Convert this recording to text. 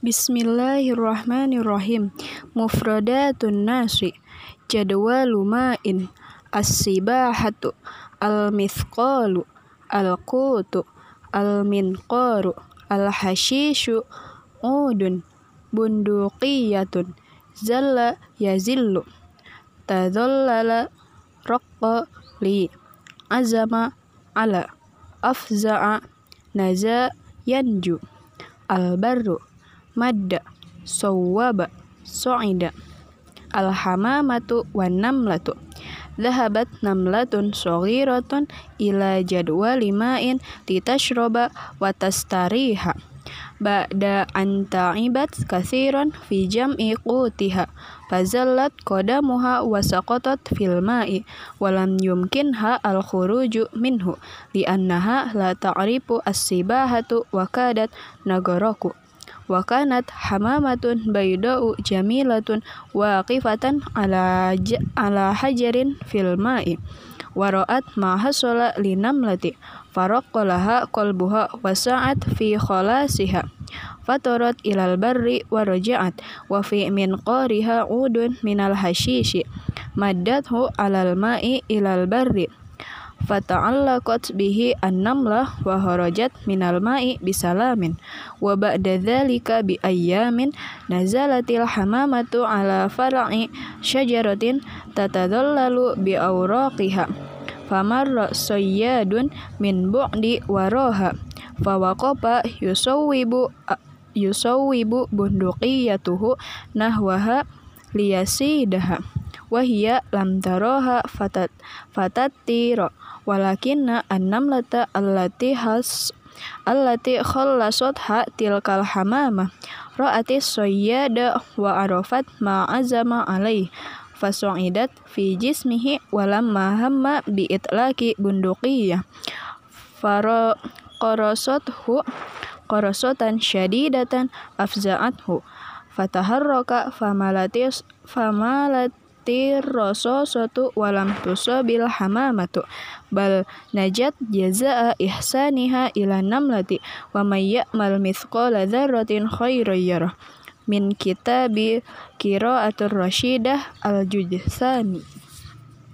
Bismillahirrahmanirrahim. Mufradatun nasi. Jadwalu ma'in. As-sibahatu. Al-mithqalu. Al-qutu. Al-minqaru. Al-hashishu. Udun. Bunduqiyatun. Zalla yazillu. Tadhallala. Raqqa li. Azama. Ala. Afza'a. Naza. Yanju. Al-barru madda sawwaba su'ida alhamamatu wan namlatu Zahabat namlatun saghiratun ila jadwali ma'in litashroba wa tastariha. Ba'da an ta'ibat kathiran fi jam'i qutiha. Fazallat qadamuha wa saqatat fil ma'i wa lam yumkinha al khuruju minhu. Li annaha la ta'rifu as-sibahatu wa kadat nagaraku wa kanat hamamatun bayda'u jamilatun waqifatan ala ala hajarin fil ma'i. Wa ra'at ma hasala linamlati faraqqalaha qalbuha wa sa'at fi khalasiha. Fatarat ilal barri wa raja'at. Wa fi min qariha udun minal hashishi. Maddathu alal ma'i ilal barri fata'allaqat bihi an-namlah wa harajat minal ma'i bisalamin. Wa ba'da dzalika bi ayyamin nazalatil hamamatu ala far'i syajaratin tatadallalu bi awraqiha. Famarra sayyadun min bu'di waraha. Fawaqafa yusawwibu yusawwibu bunduqiyatuhu nahwaha liyasidaha wahia lam taroha fatat fatatira walakinna an-namlata allati has allati khallasatha tilkal hamama. Ra'ati sayyada wa arafat ma azama alai. Fasu'idat fi jismihi walamma hamma bi itlaqi bunduqiyah fara qarasathu qarasatan syadidatan afza'athu. Fataharraka famalatis famalat tirrasasatu walam tusabil hamamatu. Bal najat jazaa ihsaniha ila namlati wa may ya'mal mithqala dzarratin khairan yarah. Min kitabi qiraatur rasyidah al-jujsani